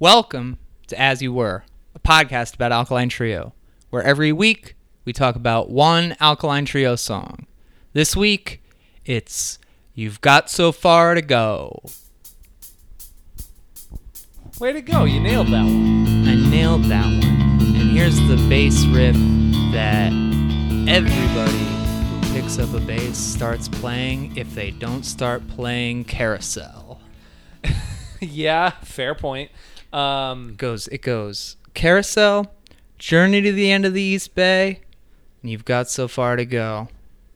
Welcome to As You Were, a podcast about Alkaline Trio, where every week we talk about one Alkaline Trio song. This week, it's You've Got So Far to Go. Way to go! You nailed that one. I nailed that one. And here's the bass riff that everybody who picks up a bass starts playing if they don't start playing Carousel. yeah, fair point. Um, It goes, it goes Carousel, Journey to the End of the East Bay, and you've got so far to go.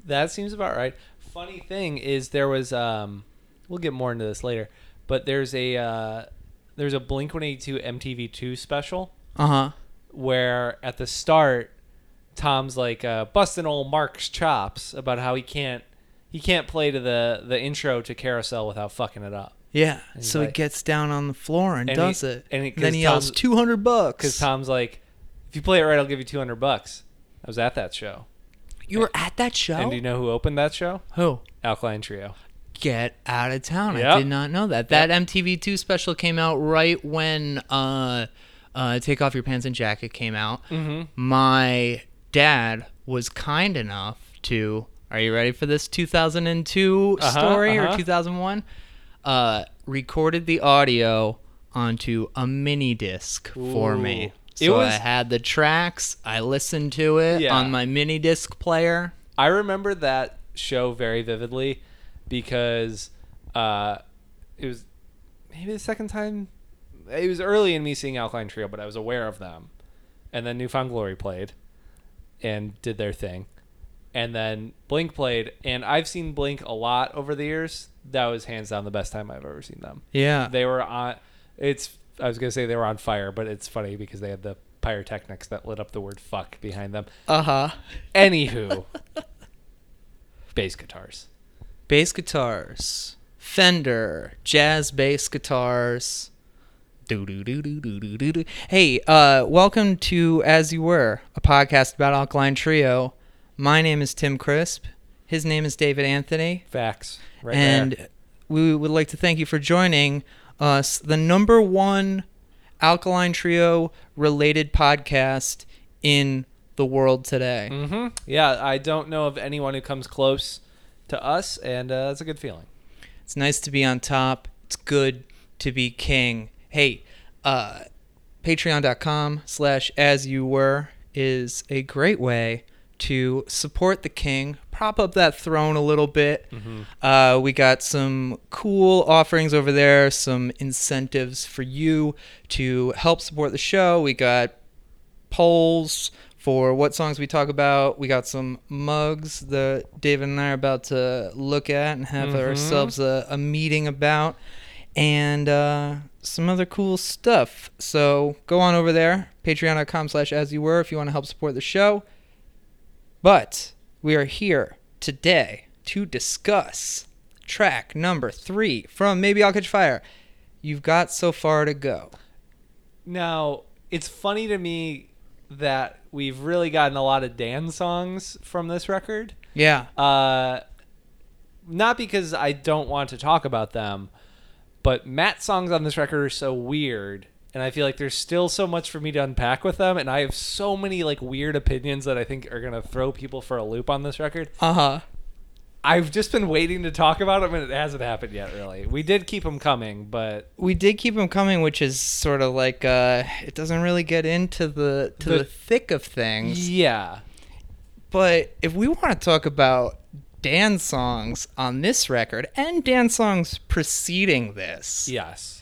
that seems about right. Funny thing is, there was um, we'll get more into this later, but there's a uh, there's a Blink One Eighty Two MTV Two special Uh huh. where at the start, Tom's like uh, busting old Mark's chops about how he can't he can't play to the the intro to Carousel without fucking it up. Yeah. And So he's he gets down on the floor and, And does he- it. and he- then he yells, 200 bucks. Because Tom's like, if you play it right, I'll give you two hundred bucks. I was at that show. you were at that show? And do you know who opened that show? Who? Alkaline Trio. Get out of town. I did not know that. That MTV2 special came out right when uh, uh, Take Off Your Pants and Jacket came out. Mm-hmm. My dad was kind enough to. Are you ready for this 2002 Uh-huh, story or uh-huh. 2001? Uh, recorded the audio onto a mini disc for me. So It was- I had the tracks. I listened to it Yeah. on my mini disc player. I remember that show very vividly because uh, it was maybe the second time. It was early in me seeing Alkaline Trio, but I was aware of them. And then New Found Glory played and did their thing. And then Blink played, and I've seen Blink a lot over the years. That was hands down the best time I've ever seen them. Yeah. They were on. It's. I was gonna say they were on fire, but it's funny because they had the pyrotechnics that lit up the word "fuck" behind them. Uh huh. Anywho, bass guitars. bass guitars, Fender, jazz bass guitars. Do do do do do do do do. Hey, uh, welcome to As You Were, a podcast about Alkaline Trio. My name is Tim Crisp. His name is David Anthony, Facts. Right and there. we would like to thank you for joining us, the number one Alkaline Trio related podcast in the world today. Mm-hmm. Yeah, I don't know of anyone who comes close to us, and uh, it's a good feeling. It's nice to be on top. It's good to be king. Hey, uh, patreon.com slash as you were is a great way to support the king, prop up that throne a little bit. Uh, we got some cool offerings over there, some incentives for you to help support the show. We got polls for what songs we talk about. We got some mugs that David and I are about to look at and have Mhm. ourselves a, a meeting about, and uh, some other cool stuff. So go on over there, patreon.com slash as you were if you want to help support the show. But we are here today to discuss track number three from Maybe I'll Catch Fire. You've got so far to go. Now, it's funny to me that we've really gotten a lot of Dan songs from this record. Yeah. Uh, not because I don't want to talk about them, but Matt's songs on this record are so weird, and I feel like there's still so much for me to unpack with them, and I have so many like weird opinions that I think are gonna throw people for a loop on this record. Uh huh. I've just been waiting to talk about them, and it hasn't happened yet. Really, we did keep them coming, but we did keep them coming, which is sort of like uh, it doesn't really get into the to the, The- thick of things. yeah, But if we want to talk about Dan songs on this record and Dan songs preceding this, yes,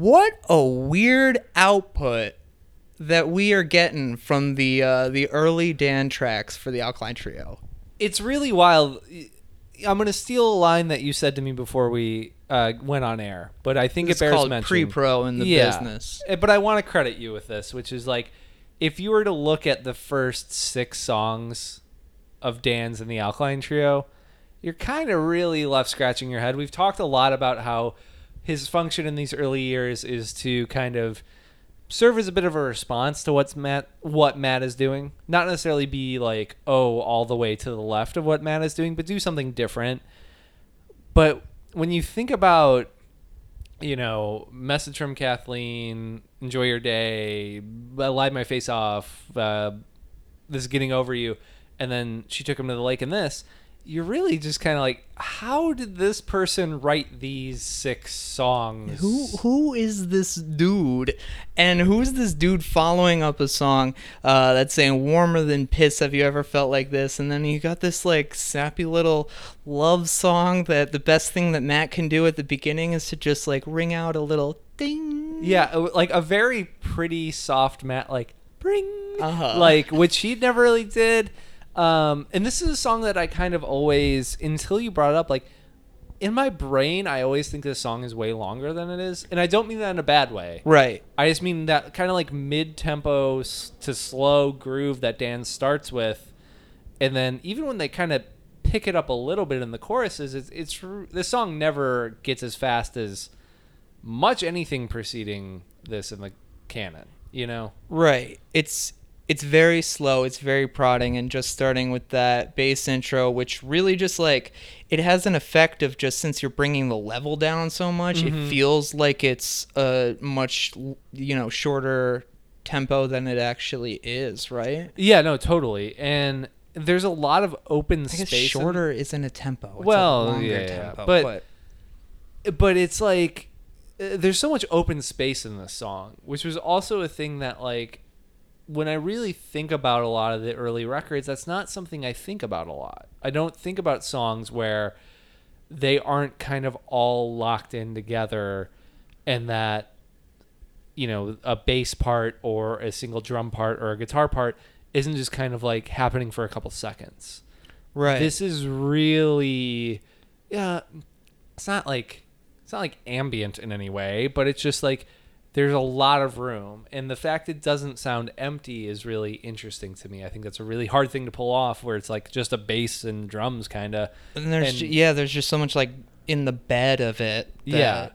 what a weird output that we are getting from the uh, the early Dan tracks for the Alkaline Trio. it's really wild. I'm gonna steal a line that you said to me before we uh, went on air, but I think It's it bears called mentioning. pre-pro in the Yeah. business. Eh, But I want to credit you with this, which is like, if you were to look at the first six songs of Dan's in the Alkaline Trio, you're kind of really left scratching your head. We've talked a lot about how his function in these early years is to kind of serve as a bit of a response to what's Matt what Matt is doing. Not necessarily be like, oh, all the way to the left of what Matt is doing, but do something different. But when you think about you know, message from Kathleen, enjoy your day, I lied my face off, uh, this is getting over you. And then she took him to the lake and this. You're really just kind of like, how did this person write these six songs? Who who is this dude, and who's this dude following up a song uh, that's saying "warmer than piss"? Have you ever felt like this? And then you got this like sappy little love song that the best thing that Matt can do at the beginning is to just like ring out a little ding. Yeah, like a very pretty soft Matt like bring, Uh-huh. like which he never really did. Um, and this is a song that I kind of always, until you brought it up, like in my brain, I always think this song is way longer than it is, and I don't mean that in a bad way. Right. I just mean that kind of like mid-tempo s- to slow groove that Dan starts with, and then even when they kind of pick it up a little bit in the choruses, it's, it's this song never gets as fast as much anything preceding this in the canon. You know? Right. It's it's very slow, it's very prodding and just starting with that bass intro which really just like it has an effect of just since you're bringing the level down so much, it feels like it's a much you know, shorter tempo than it actually is, right? Yeah, no, totally. And there's a lot of open space. in- shorter isn't a tempo. It's Well, a longer yeah, tempo, but- but it's like uh, there's so much open space in this song, which was also a thing that like when I really think about a lot of the early records, that's not something I think about a lot. I don't think about songs where they aren't kind of all locked in together and that you know a bass part or a single drum part or a guitar part isn't just kind of like happening for a couple seconds right. this is really yeah it's not like it's not like ambient in any way but it's just like there's a lot of room. And the fact it doesn't sound empty is really interesting to me. I think that's a really hard thing to pull off where it's like just a bass and drums kind of and there's and- ju- yeah, there's just so much like in the bed of it that Yeah.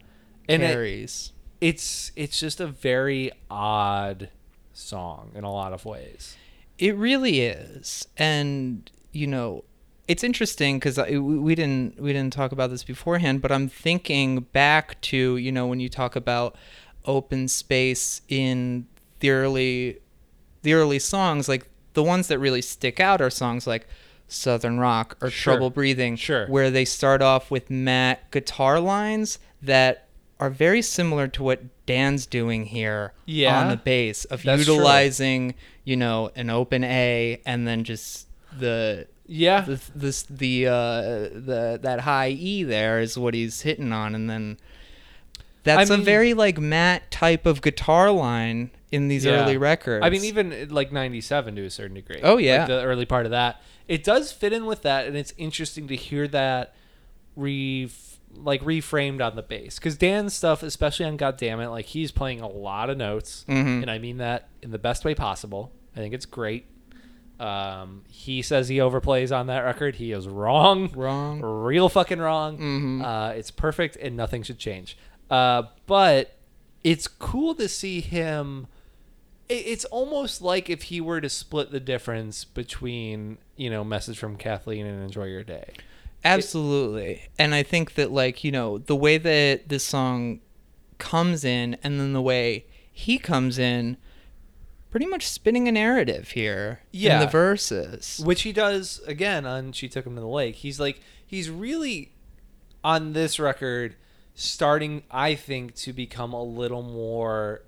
And it- carries. it's it's just a very odd song in a lot of ways. It really is, and you know, it's interesting because we didn't we didn't talk about this beforehand, but I'm thinking back to you know when you talk about open space in the early the early songs, like the ones that really stick out are songs like Southern Rock or Sure. Trouble Breathing, Sure. where they start off with matt guitar lines that are very similar to what Dan's doing here Yeah. on the bass of That's true. utilizing, you know, an open A and then just the yeah the this the uh the that high E there is what he's hitting on and then that's mean- a very like Matt type of guitar line in these Yeah. early records. I mean, even like '97 to a certain degree. Oh, yeah. like the early part of that. It does fit in with that, and it's interesting to hear that re like reframed on the bass because Dan's stuff, especially on God Damn It, like he's playing a lot of notes, Mhm. and I mean that in the best way possible. I think it's great. Um, he says he overplays on that record. He is wrong wrong. real fucking wrong. Mhm. Uh, it's perfect and nothing should change. Uh, but it's cool to see him. It's almost like if he were to split the difference between, you know, message from Kathleen and enjoy your day. Absolutely. And I think that like, you know, the way that this song comes in and then the way he comes in pretty much spinning a narrative here Yeah. in the verses. Which he does again on She Took Him to the Lake. He's like, he's really on this record starting, I think, to become a little more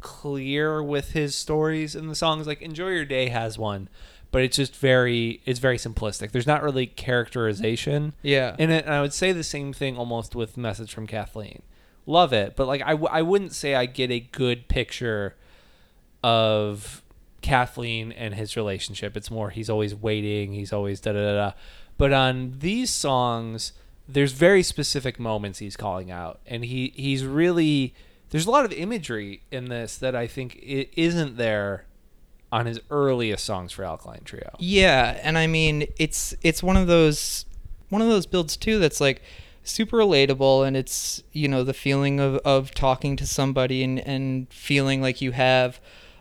clear with his stories and the songs. Like Enjoy Your Day has one, but it's just very, it's very simplistic. There's not really characterization Yeah. in it. And I would say the same thing almost with Message from Kathleen. Love it, but like I, w- I wouldn't say I get a good picture of Kathleen and his relationship. It's more he's always waiting, he's always da da da. da. But on these songs, there's very specific moments he's calling out, and he he's really there's a lot of imagery in this that I think it isn't there on his earliest songs for Alkaline Trio. Yeah, and I mean it's it's one of those one of those builds too that's like super relatable and it's you know the feeling of, of talking to somebody and, and feeling like you have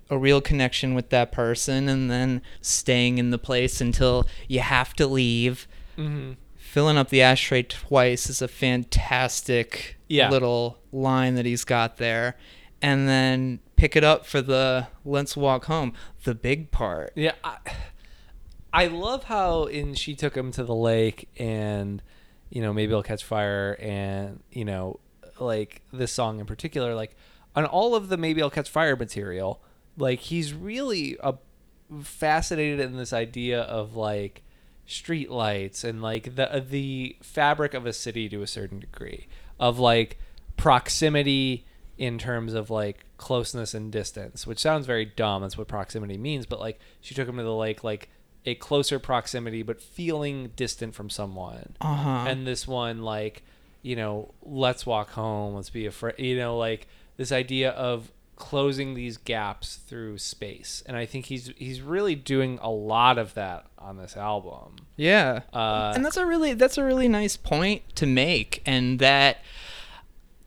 a real connection with that person and then staying in the place until you have to leave Mm-hmm. Filling up the ashtray twice is a fantastic Yeah. little line that he's got there. And then pick it up for the let's walk home. The big part. Yeah, I, I love how in she took him to the lake and you know maybe I'll catch fire and you know like this song in particular like on all of the maybe I'll catch fire material like he's really a fascinated in this idea of like street lights and like the the fabric of a city to a certain degree of like proximity in terms of like closeness and distance, which sounds very dumb. That's what proximity means. But like she took him to the lake, like a closer proximity, but feeling distant from someone. uh-huh And this one, like, you know, let's walk home. Let's be afraid. You know, like this idea of closing these gaps through space. And I think he's he's really doing a lot of that on this album. yeah Uh, and that's a really that's a really nice point to make and that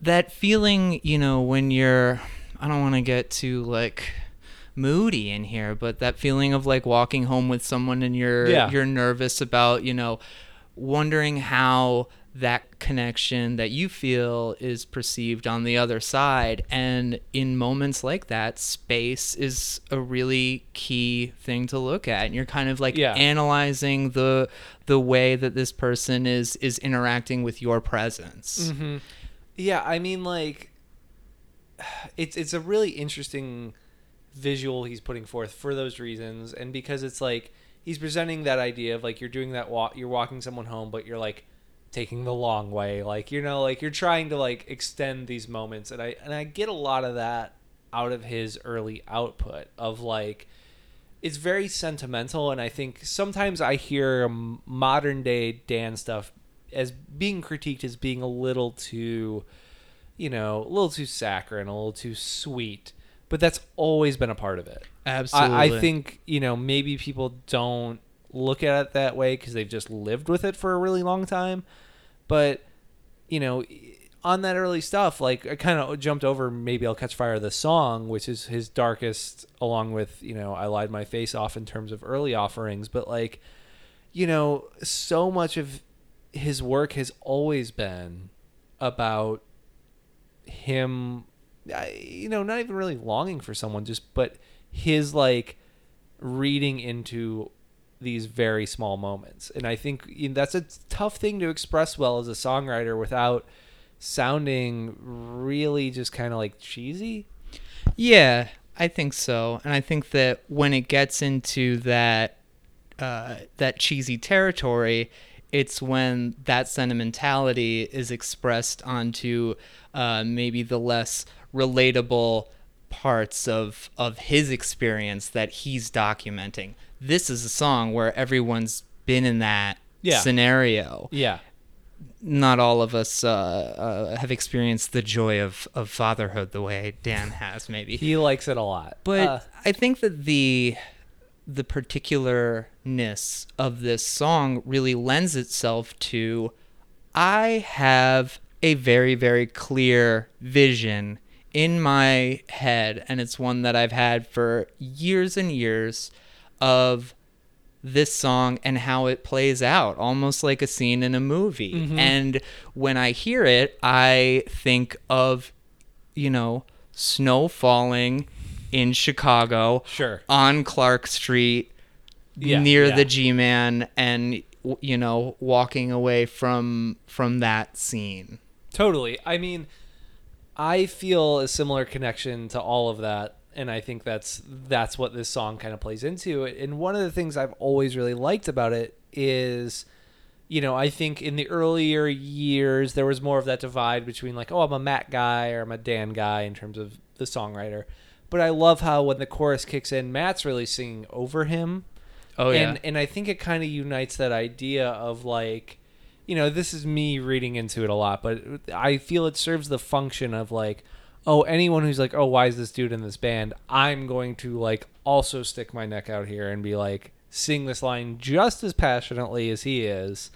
that feeling you know when you're i don't want to get too like moody in here but that feeling of like walking home with someone and you're Yeah. you're nervous about you know wondering how that connection that you feel is perceived on the other side and in moments like that space is a really key thing to look at and you're kind of like Yeah. analyzing the the way that this person is is interacting with your presence Mm-hmm. Yeah, I mean, like, it's it's a really interesting visual he's putting forth for those reasons, and because it's like he's presenting that idea of like you're doing that walk, you're walking someone home, but you're like taking the long way, like you know, like you're trying to like extend these moments, and I and I get a lot of that out of his early output of like it's very sentimental and i think sometimes i hear modern day dan stuff as being critiqued as being a little too you know a little too saccharine a little too sweet but that's always been a part of it. Absolutely I, I think you know maybe people don't look at it that way because they've just lived with it for a really long time. But you know on that early stuff like i kind of jumped over maybe i'll catch fire the song which is his darkest along with you know i lied my face off in terms of early offerings. But like you know so much of his work has always been about him you know not even really longing for someone just but his like reading into these very small moments. And i think you know, that's a tough thing to express well as a songwriter without sounding really just kind of like cheesy. Yeah, I think so, and I think that when it gets into that uh, that cheesy territory, it's when that sentimentality is expressed onto uh, maybe the less relatable parts of of his experience that he's documenting. This is a song where everyone's been in that Yeah. scenario yeah not all of us uh, uh, have experienced the joy of, of fatherhood the way Dan has, maybe. he likes it a lot But Uh, I think that the the particularness of this song really lends itself to I have a very very clear vision in my head and it's one that I've had for years and years of this song and how it plays out almost like a scene in a movie Mhm. and when i hear it i think of you know snow falling in chicago sure on clark street Yeah, near yeah. the g-man and you know walking away from from that scene Totally. I mean, I feel a similar connection to all of that, and I think that's that's what this song kind of plays into. And one of the things I've always really liked about it is, you know, I think in the earlier years there was more of that divide between like, oh, I'm a Matt guy or I'm a Dan guy in terms of the songwriter. But I love how when the chorus kicks in, Matt's really singing over him oh yeah and and I think it kind of unites that idea of like, you know, this is me reading into it a lot, but I feel it serves the function of like, oh, anyone who's like, oh, why is this dude in this band? I'm going to like also stick my neck out here and be like, sing this line just as passionately as he is,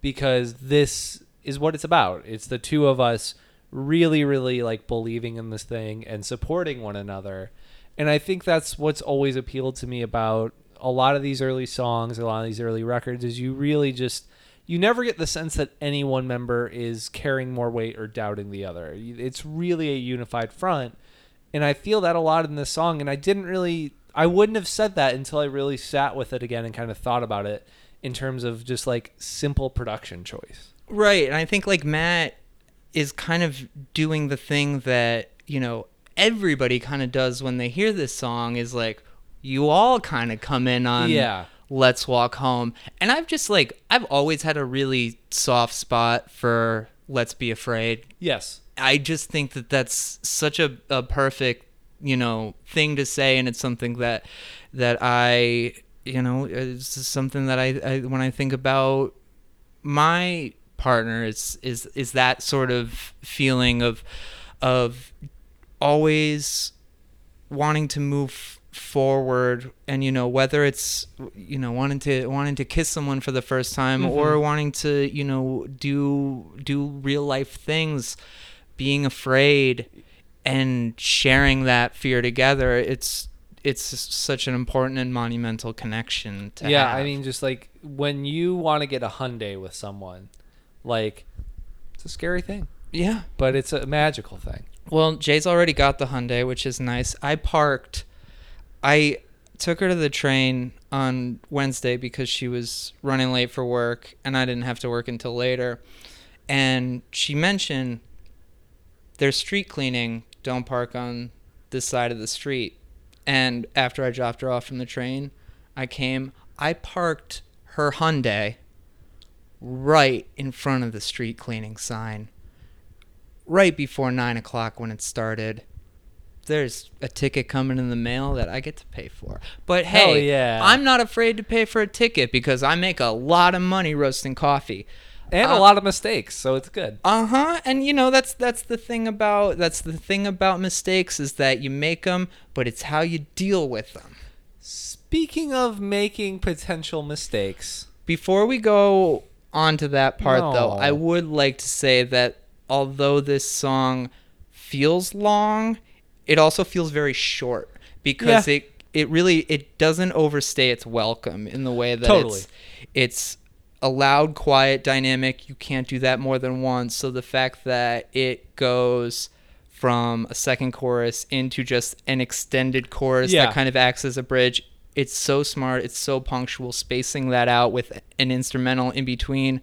because this is what it's about. It's the two of us really, really like believing in this thing and supporting one another. And I think that's what's always appealed to me about a lot of these early songs, a lot of these early records, is you really just you never get the sense that any one member is carrying more weight or doubting the other. It's really a unified front. And I feel that a lot in this song. And I didn't really, I wouldn't have said that until I really sat with it again and kind of thought about it in terms of just like simple production choice. Right. And I think like Matt is kind of doing the thing that, you know, everybody kind of does when they hear this song is like, you all kind of come in on Yeah. Let's Walk Home. And I've just like, I've always had a really soft spot for Let's Be Afraid. Yes. I just think that that's such a, a perfect, you know, thing to say. And it's something that, that I, you know, it's something that I, I when I think about my partner is is is that sort of feeling of of always wanting to move forward and you know whether it's you know wanting to wanting to kiss someone for the first time mm-hmm. or wanting to you know do do real life things being afraid and sharing that fear together it's it's such an important and monumental connection to yeah, have. I mean, just like when you want to get a Hyundai with someone, like it's a scary thing, yeah but it's a magical thing. Well, Jay's already got the Hyundai, which is nice. I parked. I took her to the train on Wednesday because she was running late for work, and I didn't have to work until later. And she mentioned there's street cleaning. Don't park on this side of the street. And after I dropped her off from the train, I came. I parked her Hyundai right in front of the street cleaning sign right before nine o'clock when it started. There's a ticket coming in the mail that I get to pay for. But Hell hey, yeah. I'm not afraid to pay for a ticket because I make a lot of money roasting coffee. And Uh, a lot of mistakes, so it's good. Uh huh. And you know that's that's the thing about that's the thing about mistakes is that you make them, but it's how you deal with them. Speaking of making potential mistakes, Before we go on to that part, though, I would like to say that although this song feels long, it also feels very short because Yeah. it it really it doesn't overstay its welcome in the way that Totally. it's it's a loud, quiet dynamic. You can't do that more than once. So the fact that it goes from a second chorus into just an extended chorus Yeah. that kind of acts as a bridge. It's so smart. It's so punctual. Spacing that out with an instrumental in between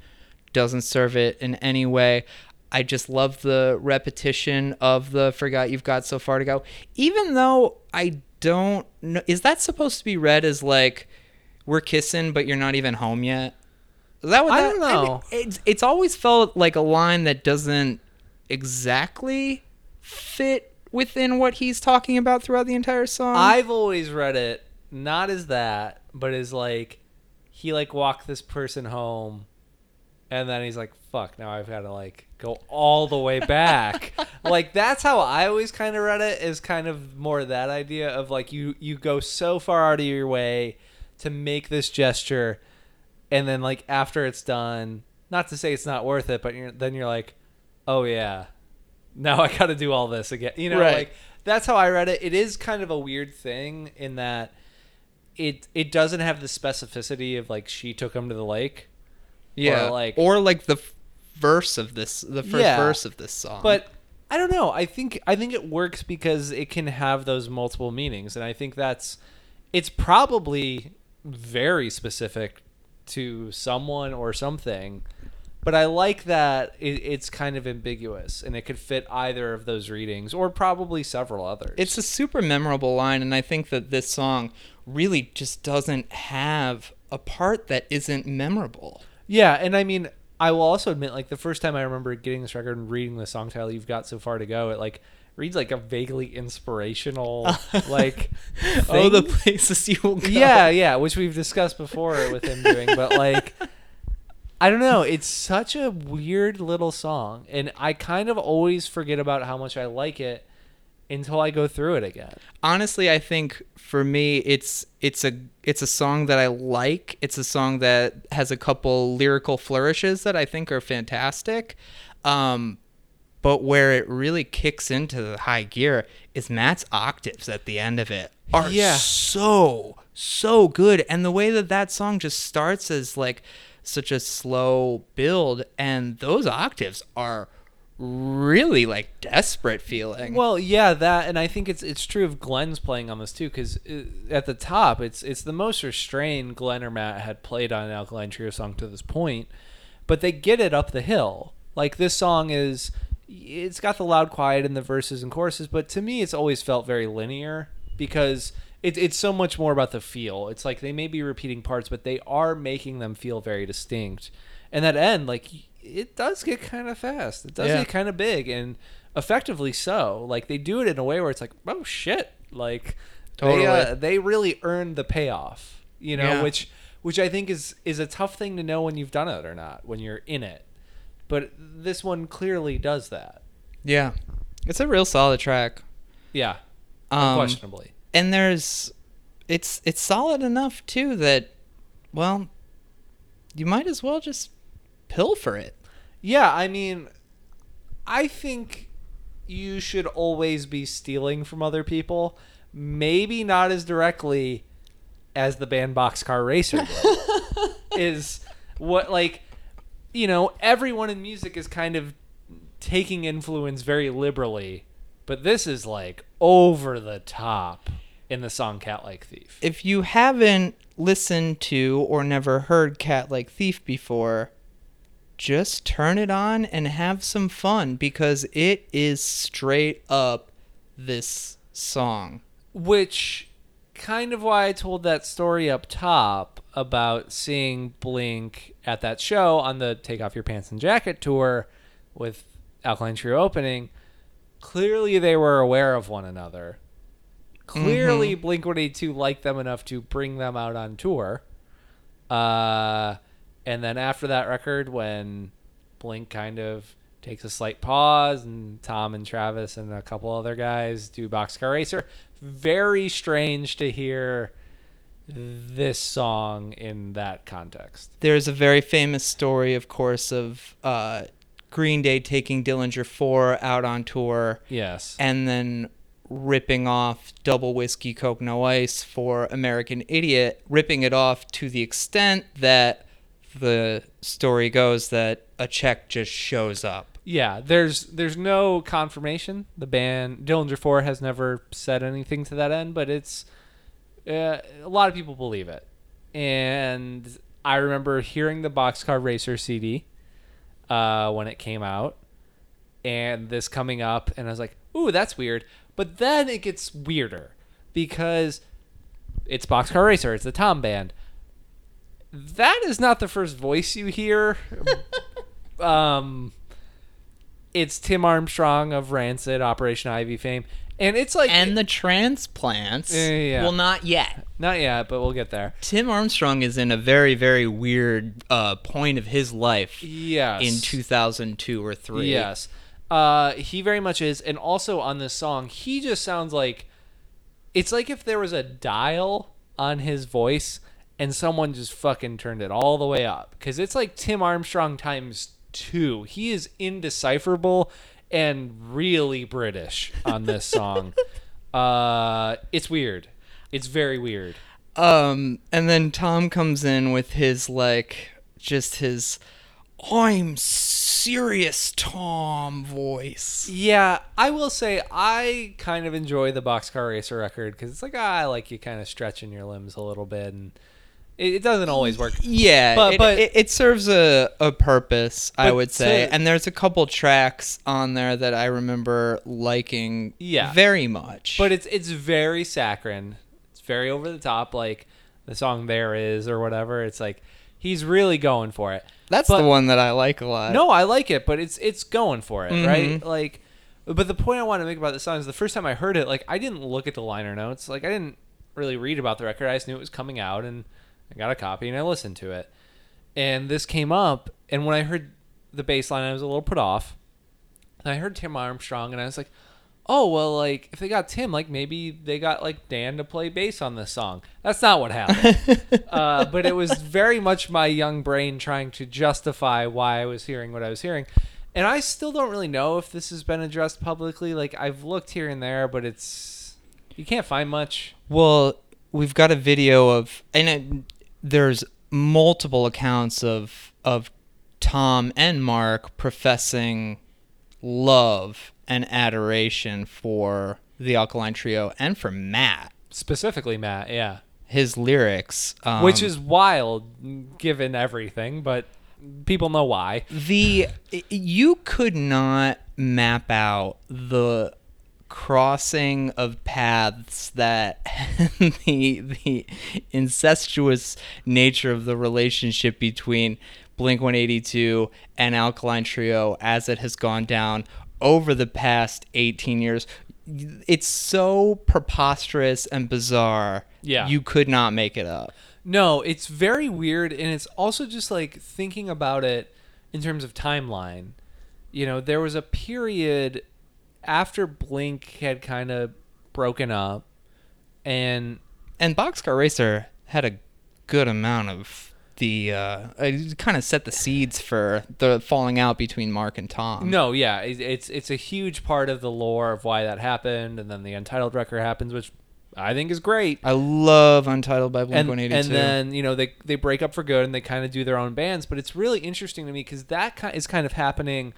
doesn't serve it in any way. I just love the repetition of the "Forgot You've Got So Far to Go," even though I don't know. Is that supposed to be read as like we're kissing, but you're not even home yet? Is that what I that- don't know. mean, it's it's always felt like a line that doesn't exactly fit within what he's talking about throughout the entire song. I've always read it not as that, but as like he like walked this person home and then he's like, fuck, now I've got to like go all the way back. like that's how I always kind of read it is kind of more that idea of like you you go so far out of your way to make this gesture and then like after it's done, not to say it's not worth it, but you're, then you're like, "Oh yeah. Now I got to do all this again." You know, Right. like that's how I read it. It is kind of a weird thing in that it it doesn't have the specificity of like she took him to the lake. Yeah, or like- or like the f- verse of this, the first Yeah. verse of this song. But I don't know. I think I think it works because it can have those multiple meanings, and I think that's it's probably very specific to someone or something. But I like that it, it's kind of ambiguous, and it could fit either of those readings, or probably several others. It's a super memorable line, and I think that this song really just doesn't have a part that isn't memorable. Yeah, and I mean, I will also admit, like the first time I remember getting this record and reading the song title, "You've Got So Far to Go," it like reads like a vaguely inspirational, like Oh, the thing. places you will go. yeah, yeah, which we've discussed before with him doing, but like. I don't know. It's such a weird little song, and I kind of always forget about how much I like it until I go through it again. honestly i think for me it's it's a it's a song that i like it's a song that has a couple lyrical flourishes that i think are fantastic um but where it really kicks into the high gear is matt's octaves at the end of it are Yeah. so so good and the way that that song just starts as like such a slow build, and those octaves are really like desperate feeling. Well, yeah, that, and I think it's it's true of Glenn's playing on this too, because uh, at the top, it's it's the most restrained Glenn or Matt had played on an Alkaline Trio song to this point, but they get it up the hill. Like this song is, it's got the loud quiet in the verses and choruses, but to me, it's always felt very linear because it, it's so much more about the feel. It's like they may be repeating parts, but they are making them feel very distinct. And that end, like it does get kind of fast. It does Yeah. get kind of big, and effectively so. Like they do it in a way where it's like, oh shit, like Totally. they uh, they really earned the payoff. You know, Yeah. which which I think is is a tough thing to know when you've done it or not when you're in it. But this one clearly does that. yeah, it's a real solid track. Yeah, Um, questionably. and there's, it's it's solid enough too that, well, you might as well just pilfer it. Yeah, I mean, I think you should always be stealing from other people. Maybe not as directly as the band Boxcar Racer did. is what like you know everyone in music is kind of taking influence very liberally, but this is like over the top in the song "Cat Like Thief." If you haven't listened to or never heard Cat Like Thief before, just turn it on and have some fun because it is straight up this song. which kind of why I told that story up top about seeing Blink at that show on the Take Off Your Pants and Jacket tour with Alkaline Trio opening. Clearly, they were aware of one another. Clearly, Blink 182 liked them enough to bring them out on tour. Uh, and then after that record, when Blink kind of takes a slight pause, and Tom and Travis and a couple other guys do Boxcar Racer, very strange to hear this song in that context. There's a very famous story, of course, of uh, Green Day taking Dillinger 4 out on tour Yes. and then ripping off Double Whiskey Coke No Ice for American Idiot, ripping it off to the extent that the story goes that a check just shows up. Yeah, there's there's no confirmation. The band Dillinger Four has never said anything to that end, but it's uh, a lot of people believe it. And I remember hearing the Boxcar Racer CD uh, when it came out, and this coming up, and I was like, "Ooh, that's weird." But then it gets weirder because it's Boxcar Racer. It's the Tom Band. That is not the first voice you hear. um, it's Tim Armstrong of Rancid, Operation Ivy fame, and it's like And the transplants. Yeah, yeah. Well, not yet. not yet, but we'll get there. Tim Armstrong is in a very, very weird uh, point of his life Yes, in 2002 or 3. Yes, uh, he very much is, and also on this song, he just sounds like it's like if there was a dial on his voice and someone just fucking turned it all the way up because it's like Tim Armstrong times two. He is indecipherable and really British on this song. uh, it's weird. It's very weird. Um, and then Tom comes in with his like, just his, I'm serious Tom voice. Yeah, I will say I kind of enjoy the Boxcar Racer record because it's like ah, I like you kind of stretching your limbs a little bit, and it, it doesn't always work. Yeah, But- it, but- it, it serves a, a purpose, I would say. to- and there's a couple tracks on there that I remember liking Yeah. very much. But it's it's very saccharine. It's very over the top, like the song "There Is" or whatever. It's like he's really going for it. that's but- the one that I like a lot. No, I like it, but it's it's going for it, Mhm. right? Like, but the point I want to make about this song is the first time I heard it, like I didn't look at the liner notes, like I didn't really read about the record. I just knew it was coming out, and I got a copy and I listened to it. And this came up, and when I heard the bass line, I was a little put off. And I heard Tim Armstrong, and I was like, "Oh well, like if they got Tim, like maybe they got like Dan to play bass on this song." That's not what happened uh, but it was very much my young brain trying to justify why I was hearing what I was hearing. And I still don't really know if this has been addressed publicly. Like I've looked here and there, but it's you can't find much. Well, we've got a video of, and it, there's multiple accounts of of Tom and Mark professing love and adoration for the Alkaline Trio and for Matt. Specifically, Matt. Yeah. His lyrics, um, Which is wild given everything, but people know why. the you could not map out the crossing of paths that the the incestuous nature of the relationship between Blink 182 and Alkaline Trio as it has gone down over the past 18 years it's so preposterous and bizarre Yeah. you could not make it up No, it's very weird, and it's also just like thinking about it in terms of timeline. You know, there was a period after Blink had kind of broken up, and and Boxcar Racer had a good amount of the uh, it kind of set the seeds for the falling out between Mark and Tom. no, yeah, it's it's a huge part of the lore of why that happened, and then the Untitled record happens, which I think is great. I love Untitled by Blink and, 182. and then you know they they break up for good and they kind of do their own bands but it's really interesting to me because that is kind of happening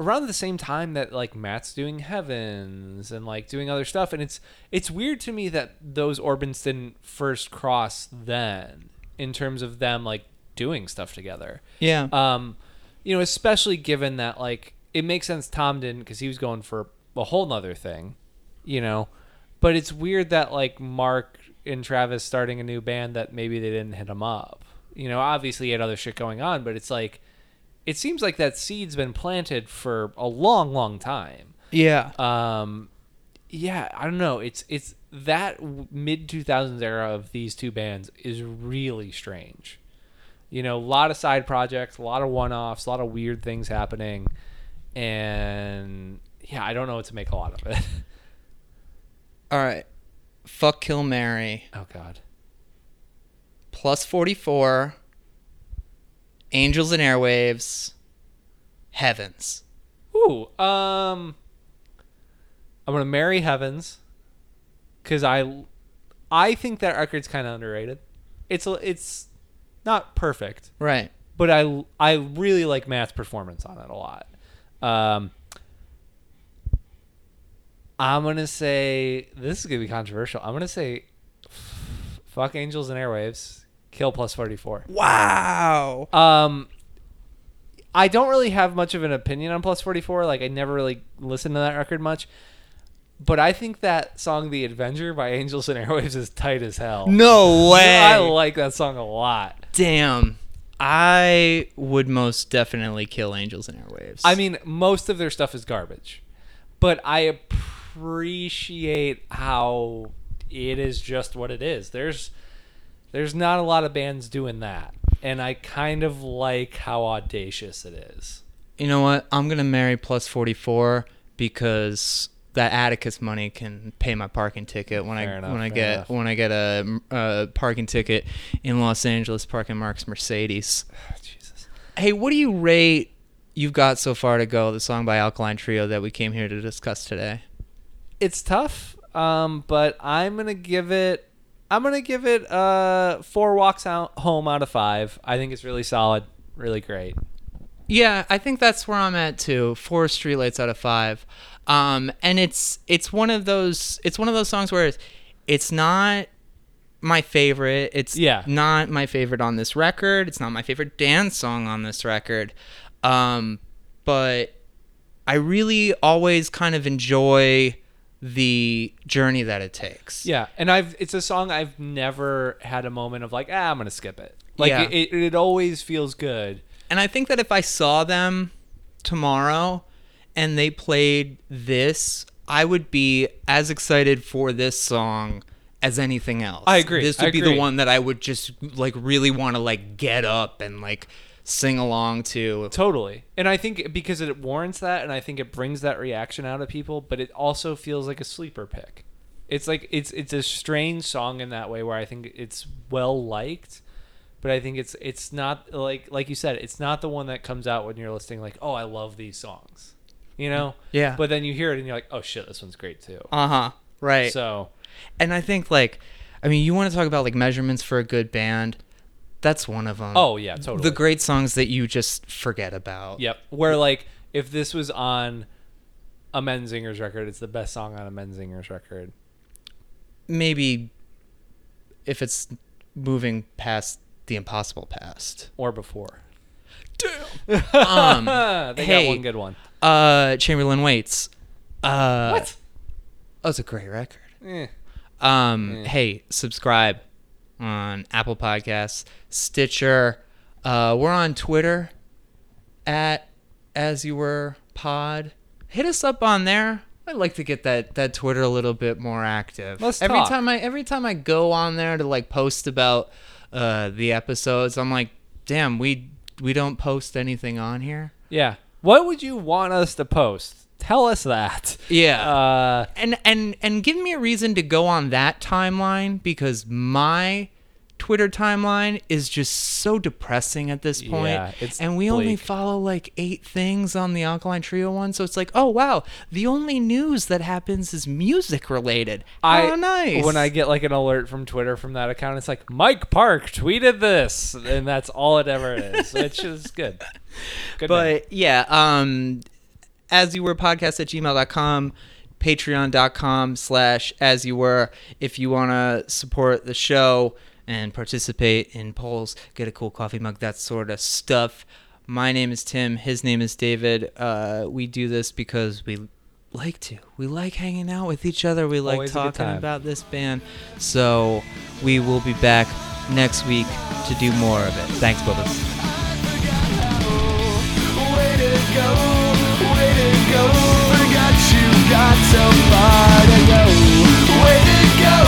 around the same time that like matt's doing heavens and like doing other stuff and it's it's weird to me that those orbits didn't first cross then in terms of them like doing stuff together. Yeah, um you know especially given that like it makes sense tom didn't because he was going for a whole nother thing you know? But it's weird that like mark and travis starting a new band that maybe they didn't hit him up. You know obviously he had other shit going on but it's like it seems like that seed's been planted for a long long time. Yeah, um yeah i don't know. It's it's that mid 2000s era of these two bands is really strange. You know a lot of side projects a lot of one-offs a lot of weird things happening. And yeah i don't know what to make a lot of it. All right, fuck Kill Mary. Oh god. Plus 44. Angels and Airwaves. Heavens. Ooh, um, I'm gonna marry Heavens because I, I think that record's kind of underrated. It's a, it's not perfect, Right. but I I really like Matt's performance on it a lot. Um, I'm gonna say this is gonna be controversial. I'm gonna say, fuck Angels and Airwaves, kill plus forty four. Wow. Um, I don't really have much of an opinion on Plus 44. Like, I never really listened to that record much. But I think that song, The Adventure by Angels and Airwaves, is tight as hell. No way. I like that song a lot. Damn. I would most definitely kill Angels and Airwaves. I mean, most of their stuff is garbage. But I appreciate how it is just what it is. There's there's not a lot of bands doing that. And I kind of like how audacious it is. you know what? I'm gonna marry plus 44 because that Atticus money can pay my parking ticket when Fair I enough, when I get enough. when I get a, a parking ticket in Los Angeles parking Mark's Mercedes. Jesus. Hey, what do you rate? You've got so far to go. The song by Alkaline Trio that we came here to discuss today. it's tough um but i'm gonna give it i'm gonna give it uh four walks out home out of five i think it's really solid really great Yeah, I think that's where I'm at too. Four streetlights out of five, um, and it's it's one of those it's one of those songs where it's, it's not my favorite. It's Yeah. not my favorite on this record. It's not my favorite Dan's song on this record, um, but I really always kind of enjoy the journey that it takes. yeah and i've it's a song i've never had a moment of like ah i'm gonna skip it like Yeah. it, it, it always feels good And I think that if I saw them tomorrow and they played this, I would be as excited for this song as anything else. I agree. This I would be agree. the one that I would just like really want to like get up and like sing along to. totally and i think because it warrants that and i think it brings that reaction out of people but it also feels like a sleeper pick it's like it's it's a strange song in that way where i think it's well liked but I think it's it's not like like you said, it's not the one that comes out when you're listening like, oh, I love these songs, you know. Yeah. But then you hear it and you're like, oh shit, this one's great too. Uh huh. Right. So And I think like, I mean, you want to talk about like measurements for a good band. That's one of them. Oh yeah, totally. the great songs that you just forget about. Yep. Where like if this was on a Menzingers record, it's the best song on a Menzingers record. Maybe if it's moving past the impossible past. Or before. Um, they hey, got one good one. uh, Chamberlain Waits. Uh, What? That was a great record. Eh. Um, hey, subscribe on Apple Podcasts, Stitcher. Uh, we're on Twitter at As You Were Pod. Hit us up on there. I'd like to get that that Twitter a little bit more active. Let's every talk. time I every time I go on there to like post about uh, the episodes, I'm like, damn, we we don't post anything on here. Yeah. What would you want us to post? Tell us that. Yeah. Uh, and and and give me a reason to go on that timeline because my Twitter timeline is just so depressing at this point. Yeah, it's and we only follow like eight things on the Alkaline Trio one, so it's like, oh wow, the only news that happens is music related. How I nice. when I get like an alert from Twitter from that account, it's like Mike Park tweeted this, and that's all it ever is, which is good. Good. But yeah, um, as you were podcast at gmail.com, patreon.com slash as you were. If you want to support the show and participate in polls, get a cool coffee mug, that sort of stuff. My name is Tim. His name is David. Uh, we do this because we like to. We like hanging out with each other. We like Always talking about this band. So we will be back next week to do more of it. Thanks, Bubba. so far to go. Way to go,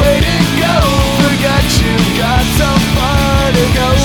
way to go. Forgot you got so far to go.